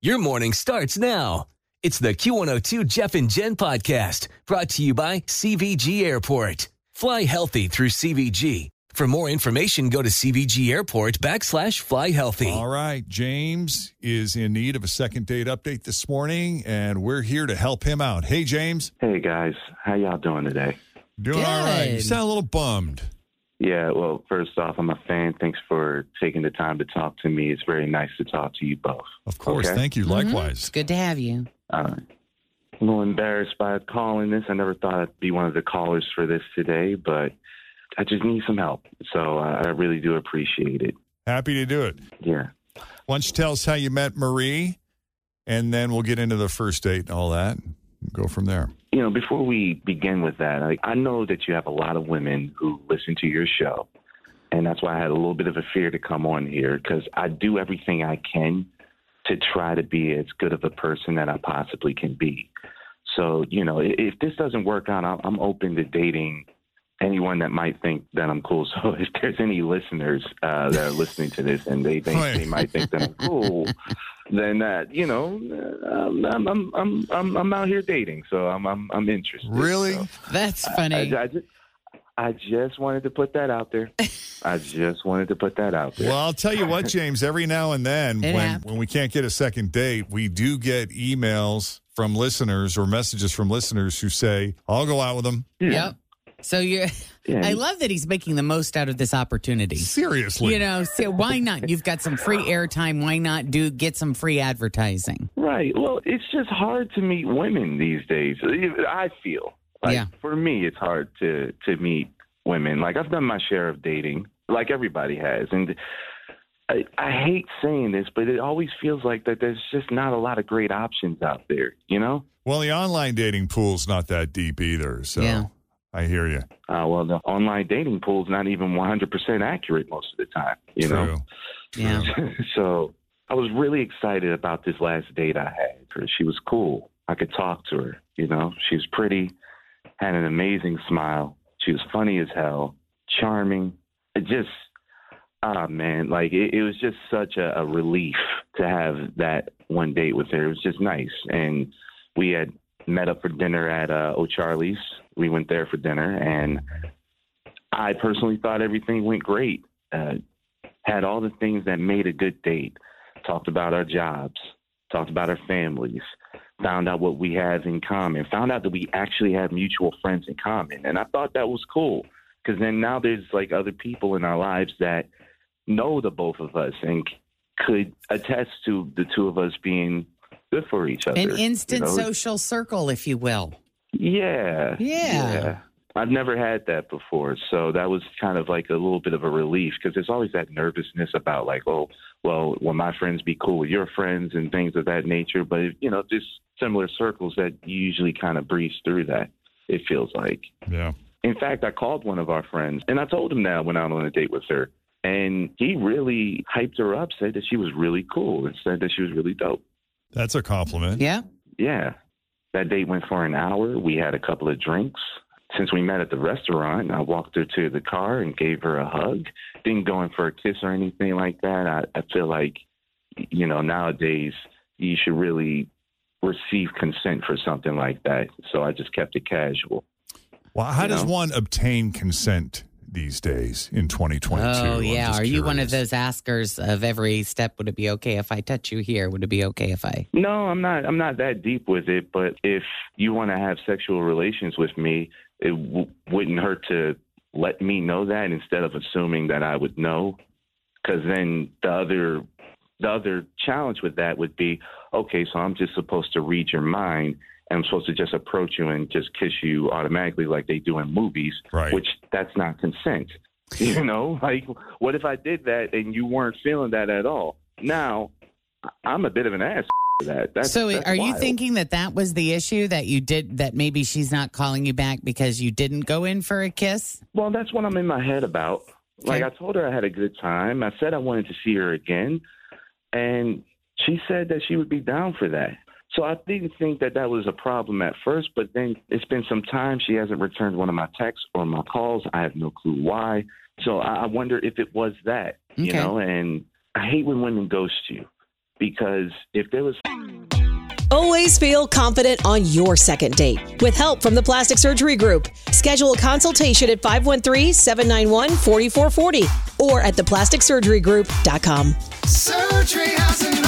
Your morning starts now. It's the Q102 Jeff and Jen podcast brought to you by CVG Airport. Fly healthy through CVG. For more information, go to CVG Airport backslash fly healthy. All right. James is in need of a second date update this morning, and we're here to help him out. Hey, James. Hey guys, how y'all doing today? Doing all right. You sound a little bummed. Yeah, well, first off, I'm a fan. Thanks for taking the time to talk to me. It's very nice to talk to you both. Of course. Okay. Thank you. likewise It's Likewise. good to have you. Uh, a little embarrassed by calling this. I never thought I'd be one of the callers for this today, but I just need some help. So I I really do appreciate it. Happy to do it. Yeah. Why don't you tell us how you met Marie, and then we'll get into the first date and all that. Go from there. You know, before we begin with that, I, I know that you have a lot of women who listen to your show, and that's why I had a little bit of a fear to come on here because I do everything I can to try to be as good of a person that I possibly can be. So, you know, if this doesn't work out, I'm- I'm open to dating anyone that might think that I'm cool. So, if there's any listeners uh, that are listening to this and they think Right. they might think that I'm cool, then that you know, I'm I'm I'm I'm I'm, I'm out here dating, so I'm I'm I'm interested. Really? So That's I, funny. I just, I just wanted to put that out there. I just wanted to put that out there. Well, I'll tell you what, James. Every now and then, when happens. when we can't get a second date, we do get emails from listeners or messages from listeners who say, "I'll go out with them." yeah. Yep. So you're. Yeah. I love that he's making the most out of this opportunity. Seriously, You know, so why not? You've got some free airtime. Why not do get some free advertising? Right. Well, it's just hard to meet women these days. I feel like Yeah. for me, it's hard to to meet women. Like I've done my share of dating, like everybody has, and I, I hate saying this, but it always feels like that there's just not a lot of great options out there. You know. Well, the online dating pool's not that deep either. So Yeah. I hear you. Uh, well, the online dating pool is not even 100% accurate most of the time. You True. know. Yeah. so I was really excited about this last date I had. She was cool. I could talk to her. You know, she was pretty, had an amazing smile. She was funny as hell, charming. It just, ah man, like it, it was just such a, a relief to have that one date with her. It was just nice, and we had met up for dinner at uh, O'Charley's. We went there for dinner, and I personally thought everything went great. Uh, had all the things that made a good date. Talked about our jobs, talked about our families, found out what we have in common, found out that we actually have mutual friends in common. And I thought that was cool because then now there's like other people in our lives that know the both of us and could attest to the two of us being good for each other. An instant you know? social circle, if you will. Yeah. Yeah. I've never had that before. So that was kind of like a little bit of a relief because there's always that nervousness about, like, oh, well, will my friends be cool with your friends and things of that nature? But, you know, just similar circles that usually kind of breeze through that, it feels like. Yeah. In fact, I called one of our friends and I told him that I went out on a date with her. And he really hyped her up, said that she was really cool, and said that she was really dope. That's a compliment. Yeah. Yeah. That date went for an hour. We had a couple of drinks. Since we met at the restaurant, I walked her to the car and gave her a hug. Didn't go in for a kiss or anything like that. I, I feel like, you know, nowadays you should really receive consent for something like that. So I just kept it casual. Well, how You does know? one obtain consent these days in 2022. Oh yeah. just Are you one of those askers of every step? Would it be okay if I touch you here? Would it be okay if I? No, I'm not. I'm not that deep with it. But if you want to have sexual relations with me, it w- wouldn't hurt to let me know that instead of assuming that I would know. Because then the other, the other challenge with that would be, okay, so I'm just supposed to read your mind. And I'm supposed to just approach you and just kiss you automatically like they do in movies, Right. which that's not consent. You know, like what if I did that and you weren't feeling that at all? Now, I- I'm a bit of an ass for that. That's, so that's are you thinking that that was the issue that you did that maybe she's not calling you back because you didn't go in for a kiss? Well, that's what I'm in my head about. Like I told her I had a good time. I said I wanted to see her again, and she said that she would be down for that. So I didn't think that that was a problem at first, but then it's been some time. She hasn't returned one of my texts or my calls. I have no clue why. So I I wonder if it was that, you know. And I hate when women ghost you because if there was Always feel confident on your second date. With help from the Plastic Surgery Group, schedule a consultation at 513-791-4440 or at theplasticsurgerygroup.com. Surgery has an art.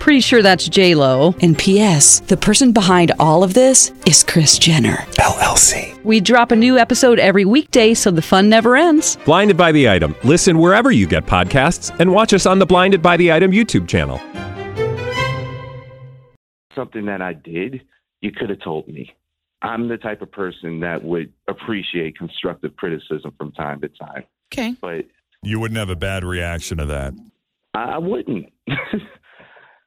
Pretty sure that's J Lo. And P.S. The person behind all of this is Kris Jenner. LLC. We drop a new episode every weekday, so the fun never ends. Blinded by the item. Listen wherever you get podcasts, and watch us on the Blinded by the Item YouTube channel. something that I did, you could have told me. I'm the type of person that would appreciate constructive criticism from time to time, Okay. but You wouldn't have a bad reaction to that. I, I wouldn't.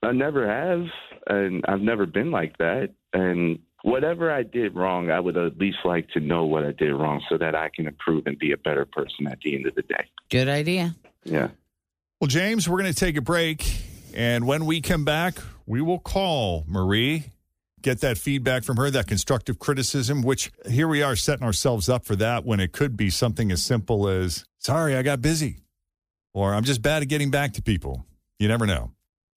I never have, and I've never been like that. And whatever I did wrong, I would at least like to know what I did wrong so that I can improve and be a better person at the end of the day. Good idea. Yeah. Well, James, we're going to take a break. And when we come back, we will call Marie, get that feedback from her, that constructive criticism, which here we are setting ourselves up for that when it could be something as simple as, sorry, I got busy, or I'm just bad at getting back to people. You never know.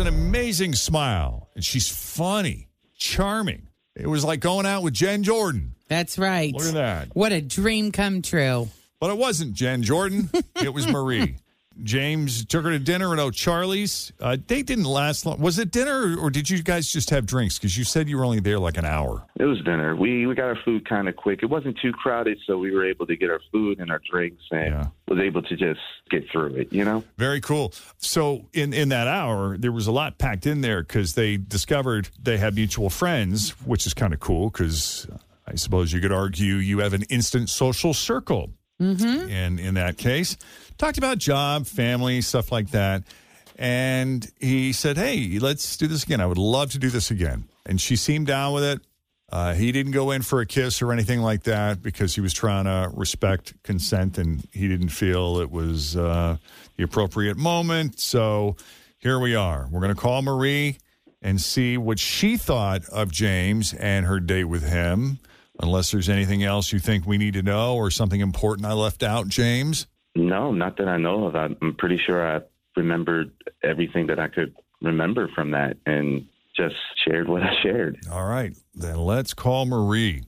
an amazing smile, and she's funny, charming. It was like going out with Jen Jordan. That's right. Look at that. What a dream come true. But it wasn't Jen Jordan. it was Marie. James took her to dinner at O'Charley's. Uh, they didn't last long. Was it dinner, or, or did you guys just have drinks? Because you said you were only there like an hour. It was dinner. We we got our food kind of quick. It wasn't too crowded, so we were able to get our food and our drinks, and Yeah. was able to just get through it. You know. Very cool. So in in that hour, there was a lot packed in there because they discovered they had mutual friends, which is kind of cool. Because I suppose you could argue you have an instant social circle. Mm-hmm. And in that case, talked about job, family, stuff like that. And he said, "Hey, let's do this again. I would love to do this again." And she seemed down with it. Uh, he didn't go in for a kiss or anything like that because he was trying to respect consent and he didn't feel it was uh, the appropriate moment. So here we are. We're going to call Marie and see what she thought of James and her date with him. Unless there's anything else you think we need to know or something important I left out, James. No, not that I know of. I'm I'm pretty sure I remembered everything that I could remember from that, and just shared what I shared. All right, then let's call Marie.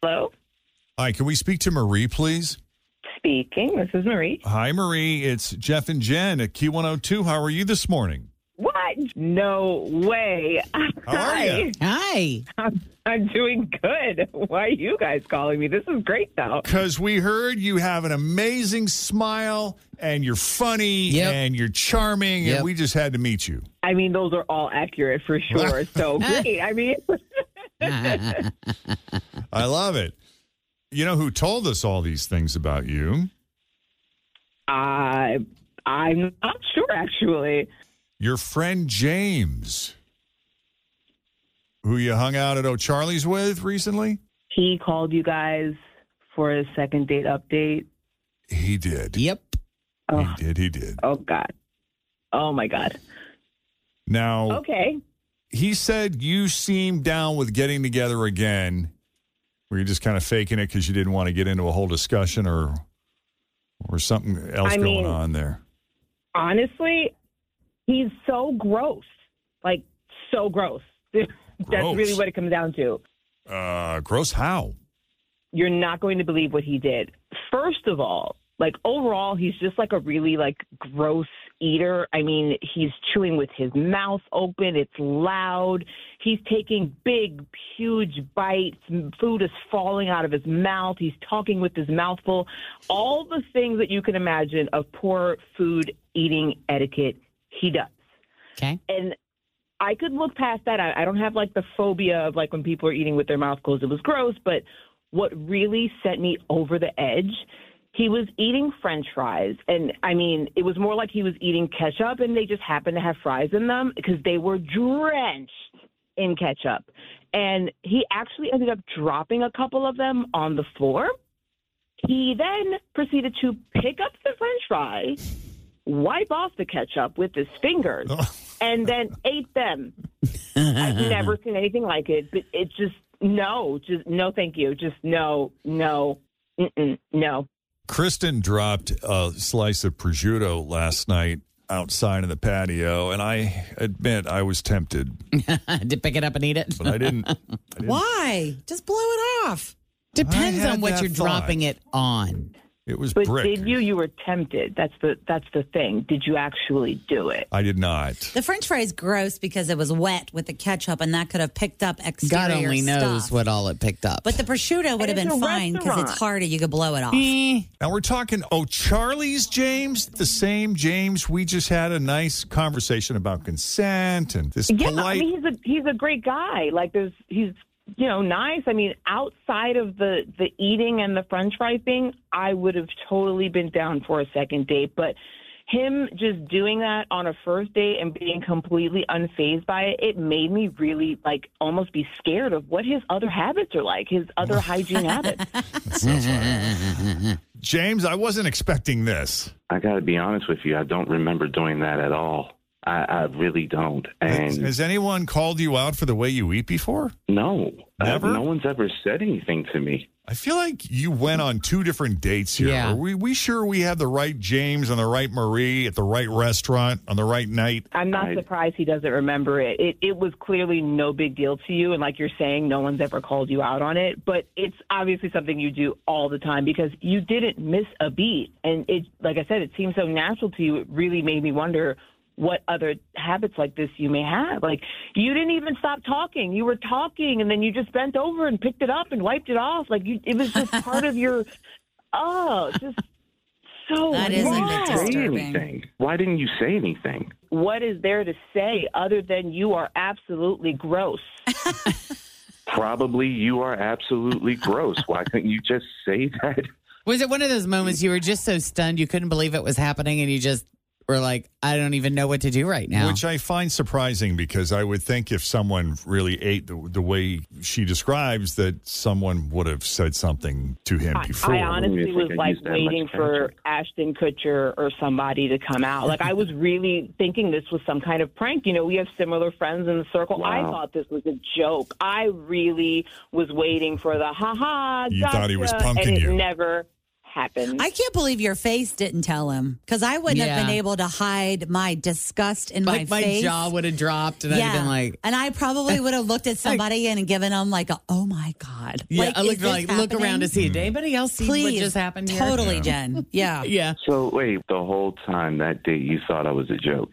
Hello, Hi, can we speak to Marie, please? speaking. This is Marie. Hi, Marie. It's Jeff and Jen at Q102. How are you this morning? What? No way. How are you? Hi. I'm, I'm doing good. Why are you guys calling me? This is great, though. Because we heard you have an amazing smile and you're funny Yep. and you're charming, Yep. and we just had to meet you. I mean, those are all accurate for sure. So great. I mean, I love it. You know who told us all these things about you? I I'm not sure actually. Your friend James, who you hung out at O'Charley's with recently? He called you guys for a second date update. He did. Yep. Oh, He did. He did. oh God. Oh my God. Now, Okay. he said you seemed down with getting together again. Were you just kind of faking it because you didn't want to get into a whole discussion or or something else I going mean- on there? Honestly, he's so gross. Like so gross. That's really what it comes down to. Uh, gross. How? you're not going to believe what he did. First of all, like overall, he's just like a really like gross eater. I mean, he's chewing with his mouth open. It's loud. He's taking big, huge bites. Food is falling out of his mouth. He's talking with his mouth full. All the things that you can imagine of poor food eating etiquette, he does. Okay. And I could look past that. I, I don't have like the phobia of like when people are eating with their mouth closed. It was gross, but what really set me over the edge, he was eating French fries, and I mean, it was more like he was eating ketchup, and they just happened to have fries in them because they were drenched in ketchup. And he actually ended up dropping a couple of them on the floor. He then proceeded to pick up the French fry, wipe off the ketchup with his fingers, and then ate them. I've never seen anything like it, but it just no, just no, thank you, just no, no, no. Kristen dropped a slice of prosciutto last night outside of the patio, and I admit I was tempted, to pick it up and eat it. but I didn't. I didn't Why? Just blow it off. Depends on what you're thought. dropping it on. It was But brick. did you? You were tempted. That's the that's the thing. Did you actually do it? I did not. The French fry is gross because it was wet with the ketchup, and that could have picked up exterior God only knows stuff. what all it picked up. But the prosciutto would have been fine because restaurant. it's harder. You could blow it off. Eh, Now we're talking. Oh, Charlie's James, the same James. We just had a nice conversation about consent and this Yeah, polite. I mean he's a he's a great guy. Like there's he's you know nice. I mean outside of the the eating and the French fry thing, I would have totally been down for a second date. But him just doing that on a first date and being completely unfazed by it, it made me really like almost be scared of what his other habits are like, his other hygiene habits. James, I wasn't expecting this. I got to be honest with you. I don't remember doing that at all. I, I really don't. Has, And has anyone called you out for the way you eat before? no, uh, Never? no one's ever said anything to me. I feel like you went on two different dates here. Yeah. Are we, we sure we have the right James and the right Marie at the right restaurant on the right night? I'm not I- surprised he doesn't remember it. it. It was clearly no big deal to you, and like you're saying, no one's ever called you out on it. But it's obviously something you do all the time because you didn't miss a beat, and it, like I said, it seems so natural to you. It really made me wonder what other habits like this you may have. Like you didn't even stop talking. You were talking, and then you just bent over and picked it up and wiped it off. Like you, it was just part of your. Oh, just so That is a bit. Say disturbing. anything? Why didn't you say anything? what is there to say other than you are absolutely gross? Probably you are absolutely gross. Why couldn't you just say that? was it one of those moments you were just so stunned you couldn't believe it was happening and you just were like, I don't even know what to do right now? Which I find surprising because I would think if someone really ate the, the way she describes, that someone would have said something to him I, before. I honestly think was like used that much waiting for. Ashton Kutcher or somebody to come out. Like I was really thinking this was some kind of prank. You know, we have similar friends in the circle. I thought this was a joke. I really was waiting for the ha ha. You thought he was punking and it you. never happened. I can't believe your face didn't tell him because I wouldn't have been able to hide my disgust in like my my face. jaw would have dropped and I'd have been like, and I probably would have looked at somebody and given them like, a, "Oh my god!" yeah, like, I looked this like look around to happening? see. Did anybody else see Please, what just happened here? Totally, Jen. Yeah. Yeah. So wait, the whole time that day you thought I was a joke.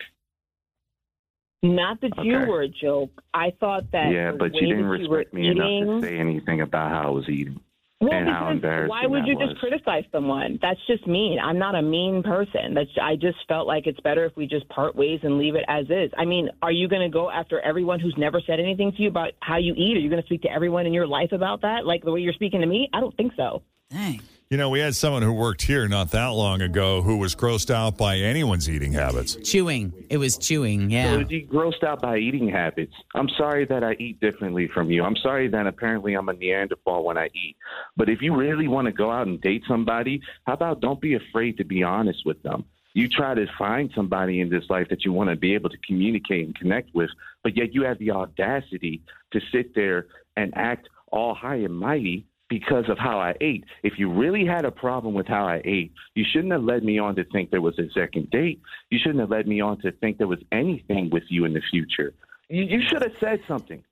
Not that you were a joke. I thought that. yeah, but you didn't that you were respect me enough to say anything about how I was eating Well, and how embarrassing why would that you was. just criticize someone? That's just mean. I'm not a mean person. That's I just felt like it's better if we just part ways and leave it as is. I mean, are you going to go after everyone who's never said anything to you about how you eat? Are you going to speak to everyone in your life about that, like the way you're speaking to me? I don't think so. Dang. You know, we had someone who worked here not that long ago who was grossed out by anyone's eating habits. Chewing. It was chewing. Yeah. So is he grossed out by eating habits? I'm sorry that I eat differently from you. I'm sorry that apparently I'm a Neanderthal when I eat. But if you really want to go out and date somebody, how about don't be afraid to be honest with them? You try to find somebody in this life that you want to be able to communicate and connect with, but yet you have the audacity to sit there and act all high and mighty because of how I ate. If you really had a problem with how I ate, you shouldn't have led me on to think there was a second date. You shouldn't have led me on to think there was anything with you in the future. You, you should have said something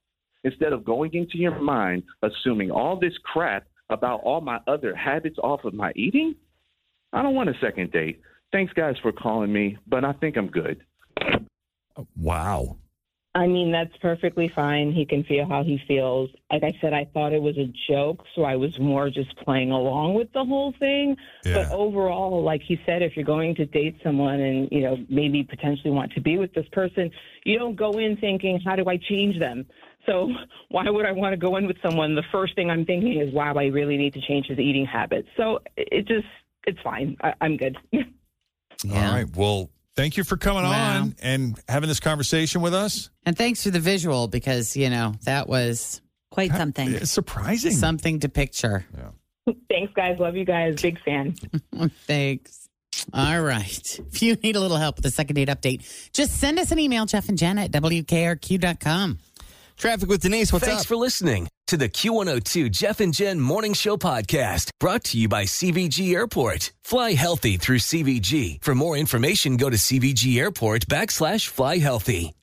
instead of going into your mind assuming all this crap about all my other habits off of my eating. I don't want a second date. Thanks, guys, for calling me, but I think I'm good. Wow. I mean, that's perfectly fine. He can feel how he feels. Like I said, I thought it was a joke, so I was more just playing along with the whole thing. But overall, like he said, if you're going to date someone and, you know, maybe potentially want to be with this person, you don't go in thinking, how do I change them? So why would I want to go in with someone? The first thing I'm thinking is, wow, I really need to change his eating habits. So it just, it's fine. I, I'm good. All right. Well, thank you for coming Wow. on and having this conversation with us. And thanks for the visual because, you know, that was quite something. It's surprising. Something to picture. Yeah. Thanks, guys. Love you guys. Big fan. Thanks. All right. If you need a little help with the second date update, just send us an email, Jeff and Jen at WKRQ.com. Traffic with Denise. What's Thanks up? for listening to the Q102 Jeff and Jen Morning Show podcast brought to you by CVG Airport. Fly healthy through CVG. For more information, go to CVG Airport backslash fly healthy.